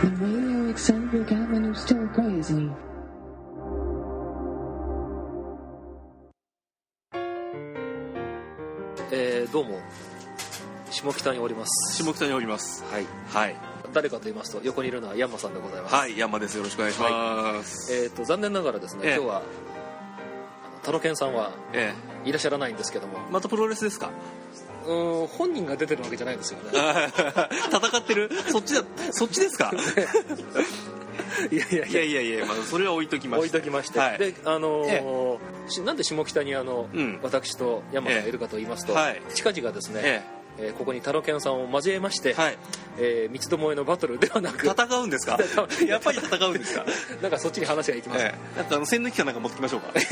The radio eccentric avenue still crazy. えーどうも下北におります。下北におります。はい。はい。誰かと言いますと横にいるのはヤンマさんでございます、はい山です。よろしくお願いします、えー、と残念ながらですね、ええ。今日はあのタロケンさんはえいらっしゃらないんですけども。えまたプロレスですか？うーん本人が出てるわけじゃないんですよね。戦ってる？そっちだそっちですか？いやいやいや。いやいや、まあ、それは置いときま置いしてときまして、はい。であのーしなんで下北にあの、うん。私と山がいるかと言いますと、はい。近々ですね、ええーここにタロケンさんを交えまして、えはい。えー三つどもえのバトルではなく戦うんですか？やっぱり戦うんですか？なんかそっちに話がいきます、ええ。なんかあの栓抜きかなんか持ってきましょうか？い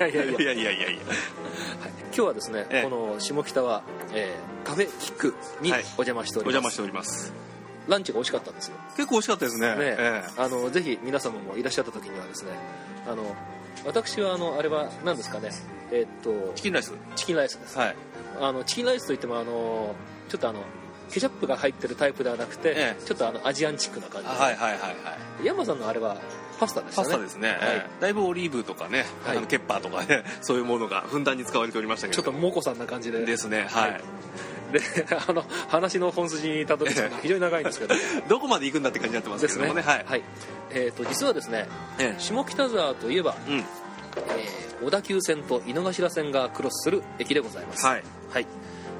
やいやいやいや。いやいやいやはい。今日はですね、ええ。この下北は、えーカフェキックにおはい。邪魔しております、お邪魔しております。ランチが美味しかったんですよ、結構美味しかったですね。ねえ。あのぜひ皆様もいらっしゃった時にはですねあの私はあのあれは何ですかね？えーっとえチキンライス？チキンライスです。はい。あのチキンライスといってもあのちょっとあのケチャップが入ってるタイプではなくて、ええ。ちょっとあのアジアンチックな感じ。で、はいはいはいはい。山さんのあれはパスタでしたね。パスタですね、はい。ええだいぶオリーブとかね、はい。あのケッパーとかね そういうものがふんだんに使われておりましたけちょどっとモコさんな感じで。ですねはい、はい。で あの話の本筋にたどり着くのが非常に長いんですけど。どこまで行くんだって感じになってますですねけどもね。はい、はい。えー、と実はですねえ下北沢といえば、えうんえー小田急線と井の頭線がクロスする駅でございます。はい。はい。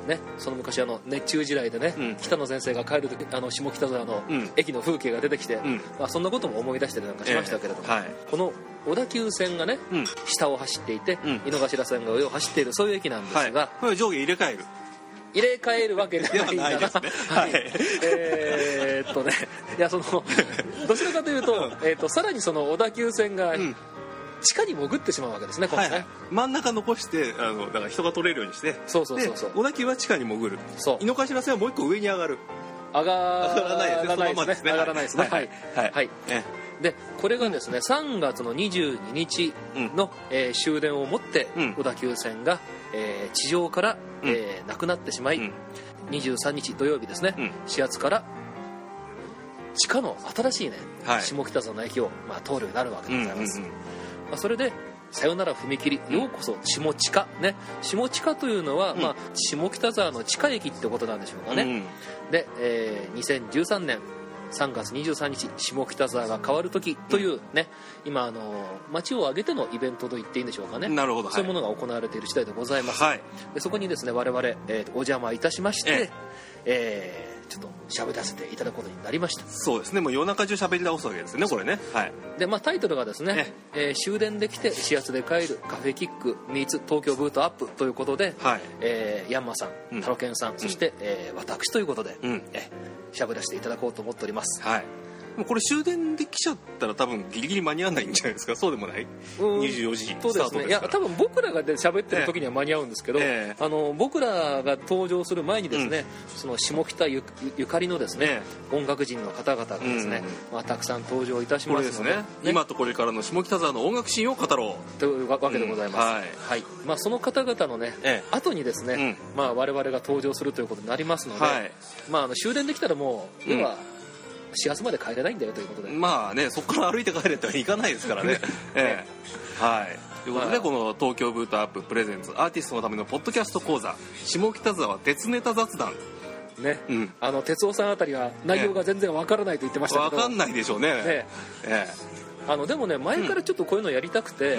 ね、その昔あの熱中時代でね、うん。北野先生が帰る時あの下北沢のうん。駅の風景が出てきて、ん。まあ、そんなことも思い出したりなんかしましたけれども、ええ。はいこの小田急線がねうん。下を走っていて、うん。井の頭線が上を走っているそういう駅なんですはい。が、これ上下入れ替える。入れ替えるわけではないんだな。ね。はい。はい。えーっとねいやそのどちらかというと,、えーっとさらにその小田急線がうん地下に潜ってしまうわけですね今度ね、はい。はい真ん中残してあのだから人が取れるようにして。そうそうそうそう。で小田急は地下に潜る。そう。井の頭線はもう一個上に上がる。上がらないです。ね上がらないですね。上がらないですね。ははい。いはい。はい。えでこれがですね3月の22日の、えー終電をもって、うん。小田急線が、えー地上から、うん。えーなくなってしまい、うん。23日土曜日ですね、うん。始発から地下の新しいね、はい。下北沢の駅を、まあ、通るようになるわけうんでございます、うんうんまあ、それでさよなら踏切ようこそ下地下ね。下地下というのは、うん。まあ、下北沢の地下駅ってことなんでしょうかね、うんで、えー2013年3月23日下北沢が変わる時というね、今あの街を挙げてのイベントと言っていいんでしょうかね。なるほど。そういうものが行われている次第でございます、はい。でそこにですね我々、えーお邪魔いたしまして、え。えーちょっと喋らせていただくことになりました。そうですね。もう夜中中喋り倒すわけですねこれね。はい。で、まあ、タイトルがですね、えー終電で来て始発で帰るカフェキックミーツ東京ブートアップということで、はい。えーヤンマさんタロケンさん、そして、えー私ということで、うん。えー喋らせていただこうと思っております。はいもうこれ終電で来ちゃったら多分ギリギリ間に合わないんじゃないですか？そうでもない？うん。24時スタそうですね。いやートですから。多分僕らがで喋ってる時には間に合うんですけど、ええ。あの僕らが登場する前にですね、その下北ゆかりのですね、音楽人の方々がですね、まあ、たくさん登場いたしこますのでれですね。今とこれからの下北沢の音楽シーンを語ろというわけでございます、うんはい。はい。まあ、その方々のね、ええ。後にですね、まあ、我々が登場するということになりますので、はい。まあ、あの終電できたらもううん要は始発まで帰れないんだよということで、うまあねそこから歩いて帰れってはいかないですからね。ええ。はい。ということで、まあこの東京ブートアッププレゼンツアーティストのためのポッドキャスト講座下北沢鉄ネタ雑談。ね。うん。あの哲夫さんあたりは内容が全然わからないと言ってましたけど、わかんないでしょうね。ね。えあのでもね前からちょっとこういうのやりたくて、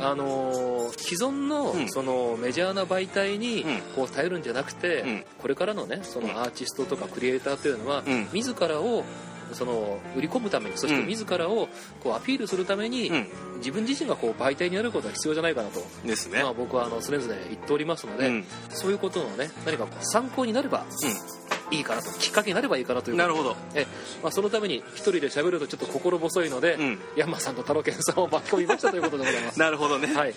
あのー既存の,、うん。そのメジャーな媒体にうん。こう頼るんじゃなくて、うん。これからのねそのアーティストとかクリエイターというのは、うん。自らをその売り込むためにそしてうん。自らをこうアピールするために、うん。自分自身がこう媒体にあることが必要じゃないかなと、ですね。まあ、僕はあの常々言っておりますので、うん。そういうことのね何か参考になればいいかなときっかけになればいいかなという。なるほど。え、まあ、そのために一人で喋るとちょっと心細いので、うん。ヤンマさんとタロケンさんを巻き込みましたということでございます。なるほどね。はい。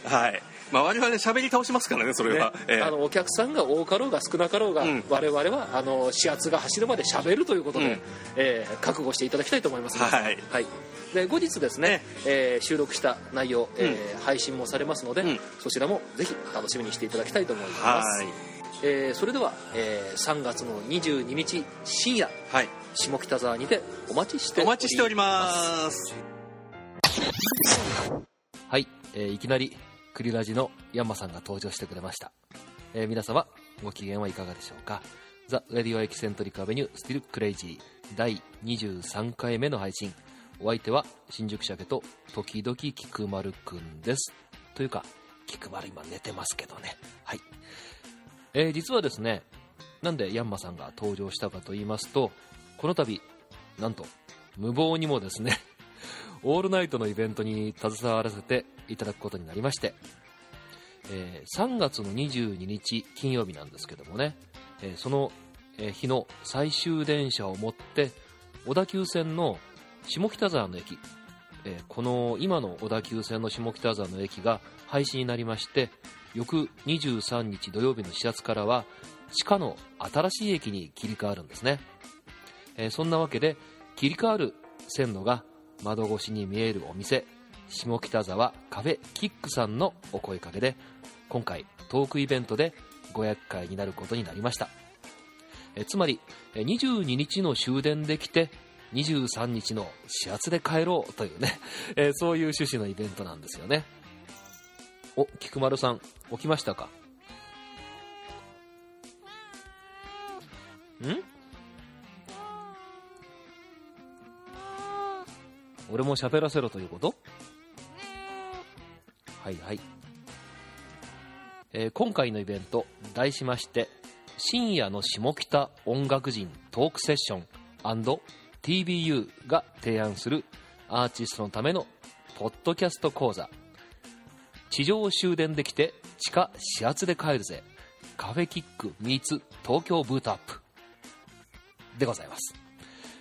まあ我々喋り倒しますからねそれね。は、ええ。あのお客さんが多かろうが少なかろうが、うん。我々はあの始発が走るまで喋るということで、うん。えー覚悟していただきたいと思います、はい。で後日ですね、えー収録した内容、えー配信もされますので、うん。そちらもぜひ楽しみにしていただきたいと思います。はいえーそれでは、えー3月の22日深夜はい。下北沢にてお待ちしてお待ちしております。はい、えーいきなりクリラジのヤンマさんが登場してくれました、えー皆様ご機嫌はいかがでしょうか。 The Radio Eccentric Avenue Still Crazy 第23回目の配信。お相手は新宿鮭と時々菊丸くんです。というか菊丸今寝てますけどね。はい、えー実はですねなんでヤンマさんが登場したかと言いますとこの度なんと無謀にもですね オールナイトのイベントに携わらせていただくことになりまして、えー3月の22日金曜日なんですけどもね、えーその日の最終電車を持って小田急線の下北沢の駅、えーこの今の小田急線の下北沢の駅が廃止になりまして翌23日土曜日の始発からは地下の新しい駅に切り替わるんですね、えーそんなわけで切り替わる線路が窓越しに見えるお店下北沢カフェキックさんのお声かけで今回トークイベントでご厄介になることになりました。えつまり22日の終電で来て23日の始発で帰ろうというね、えそういう趣旨のイベントなんですよね。お菊丸さん起きましたか？ん？俺も喋らせろということ？はいはい、えー今回のイベント題しまして深夜の下北音楽人トークセッション &TBU が提案するアーティストのためのポッドキャスト講座。地上終電できて地下始発で帰るぜ。カフェキックミーツ東京ブートアップ。でございます。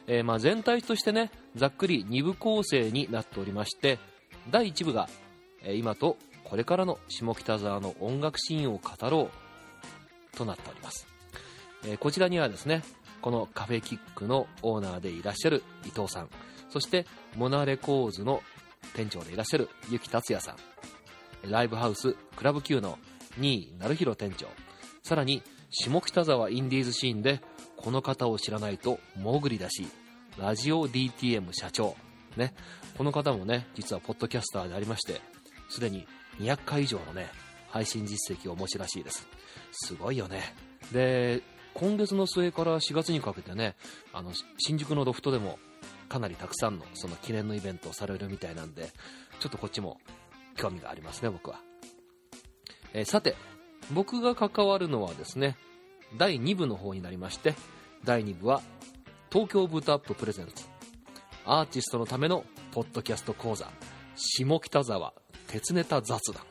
えーまあ全体としてねざっくり2部構成になっておりまして第1部が、え今とこれからの下北沢の音楽シーンを語ろうとなっております、えーこちらにはですねこのカフェキックのオーナーでいらっしゃる伊藤さんそしてモナレコーズの店長でいらっしゃるゆき達也さんライブハウスクラブ Q の新井成弘店長。さらに下北沢インディーズシーンでこの方を知らないとモグリだしラジオ DTM 社長。ね。この方もね実はポッドキャスターでありましてすでに200回以上のね配信実績をお持ちらしいです。すごいよね。で今月の末から4月にかけてねあの新宿のロフトでもかなりたくさんのその記念のイベントをされるみたいなんでちょっとこっちも興味がありますね僕は、えーさて僕が関わるのはですね第2部の方になりまして第2部は東京ブートアッププレゼンツ。アーティストのためのポッドキャスト講座。下北沢鉄ネタ雑談。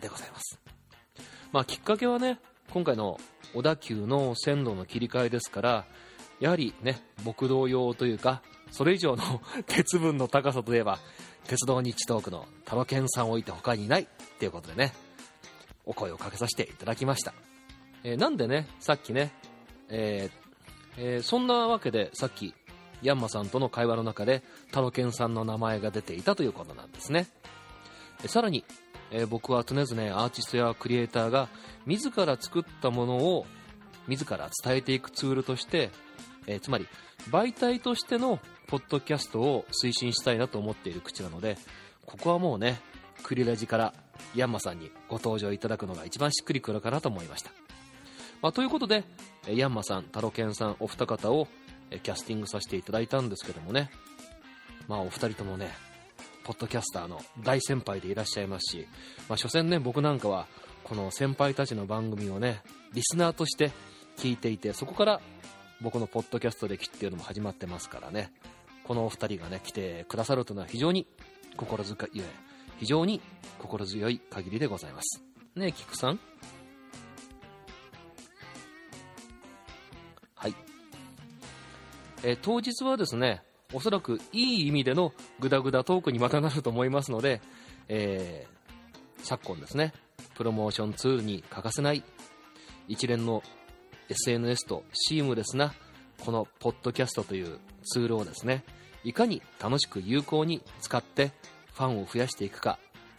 でございます。まあきっかけはね今回の小田急の線路の切り替えですからやはりね木道用というかそれ以上の 鉄分の高さといえば鉄道日トークのタロケンさんを置いて他にいないっていうことでねお声をかけさせていただきました、えーなんでねさっきね、えーえーそんなわけでさっきヤンマさんとの会話の中でタロケンさんの名前が出ていたということなんですね。さらに、え僕は常々アーティストやクリエイターが自ら作ったものを自ら伝えていくツールとして、えつまり媒体としてのポッドキャストを推進したいなと思っている口なのでここはもうねクリラジからヤンマさんにご登場いただくのが一番しっくりくるかなと思いました、まあ、ということでヤンマさんタロケンさんお二方をキャスティングさせていただいたんですけどもね。まあお二人ともねポッドキャスターの大先輩でいらっしゃいますし、まあ、所詮ね僕なんかはこの先輩たちの番組をねリスナーとして聞いていてそこから僕のポッドキャスト歴っていうのも始まってますからね。このお二人がね来てくださるというのは非常に心強い非常に心強い限りでございます。ねえ菊さん。はい、えー当日はですねおそらくいい意味でのグダグダトークにまたなると思いますので、えー昨今ですねプロモーションツールに欠かせない一連の SNS とシームレスなこのポッドキャストというツールをですねいかに楽しく有効に使ってファンを増やしていくか。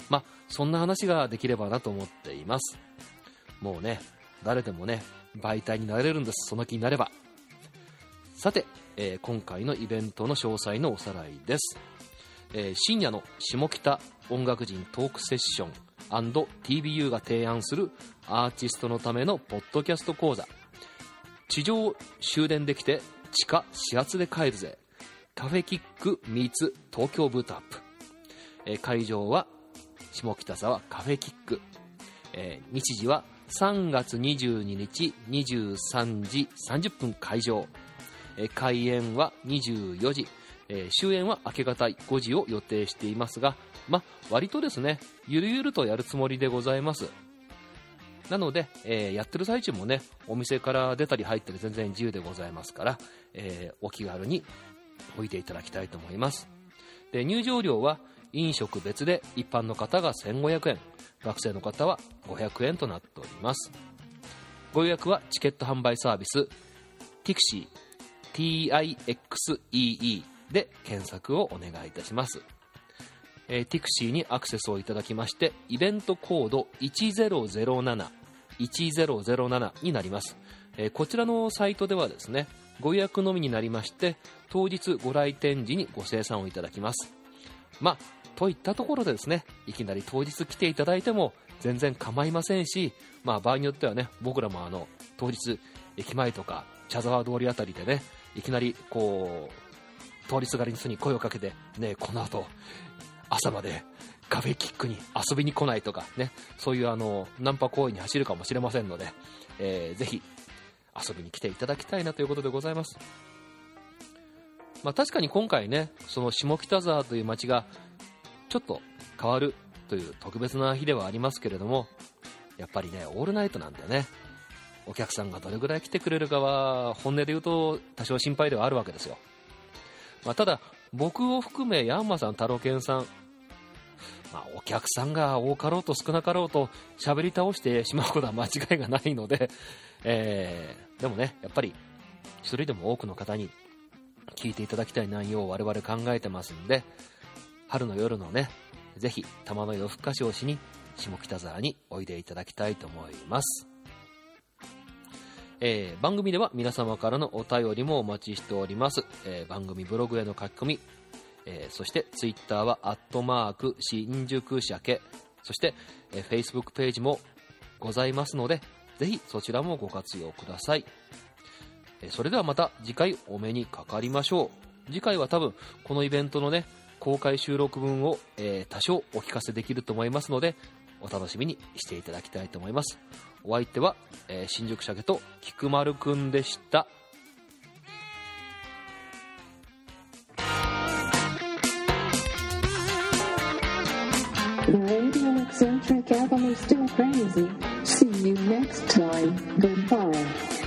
まあそんな話ができればなと思っています。もうね誰でもね媒体になれるんです。その気になれば。さて、えー今回のイベントの詳細のおさらいです、えー深夜の下北音楽人トークセッション &TBU が提案するアーティストのためのポッドキャスト講座。地上終電できて地下始発で帰るぜ。カフェキックミーツ東京ブートアップ、えー会場は下北沢カフェキック、えー日時は3月22日23時30分会場、えー開演は24時、えー終演は明け方5時を予定していますが、ま、割とですねゆるゆるとやるつもりでございます。なので、えーやってる最中もねお店から出たり入ったり全然自由でございますから、えーお気軽においでいただきたいと思います。で入場料は飲食別で一般の方が1500円。学生の方は500円となっております。ご予約はチケット販売サービス TIXEE で検索をお願いいたします。えー、TIXEE にアクセスをいただきましてイベントコード1007 1007になります、えーこちらのサイトではですねご予約のみになりまして当日ご来店時にご生産をいただきます。まあといったところでですねいきなり当日来ていただいても全然構いませんし、まあ、場合によってはね僕らもあの当日駅前とか茶沢通りあたりでねいきなりこう通りすがりの人に声をかけてねこの後朝までカフェキックに遊びに来ないとかねそういうあのナンパ行為に走るかもしれませんので、えーぜひ遊びに来ていただきたいなということでございます、まあ、確かに今回ねその下北沢という街がちょっと変わるという特別な日ではありますけれどもやっぱりねオールナイトなんでねお客さんがどれぐらい来てくれるかは本音で言うと多少心配ではあるわけですよ、まあ、ただ僕を含めヤンマさん太郎健さんまあ、お客さんが多かろうと少なかろうと喋り倒してしまうことは間違いがないので、えーでもね、やっぱり一人でも多くの方に聞いていただきたい内容を我々考えてますんで、春の夜のね、ぜひ玉の夜更かしをしに下北沢においでいただきたいと思います。えー番組では皆様からのお便りもお待ちしております。えー番組ブログへの書き込み、えーそしてツイッターはアットマーク新宿鮭そして、えー、Facebook ページもございますのでぜひそちらもご活用ください、それではまた次回お目にかかりましょう次回は多分このイベントのね公開収録分を、えー多少お聞かせできると思いますのでお楽しみにしていただきたいと思いますお相手は、えー新宿鮭と菊丸くんでした「The radio eccentric album is still crazy. See you next time. Goodbye.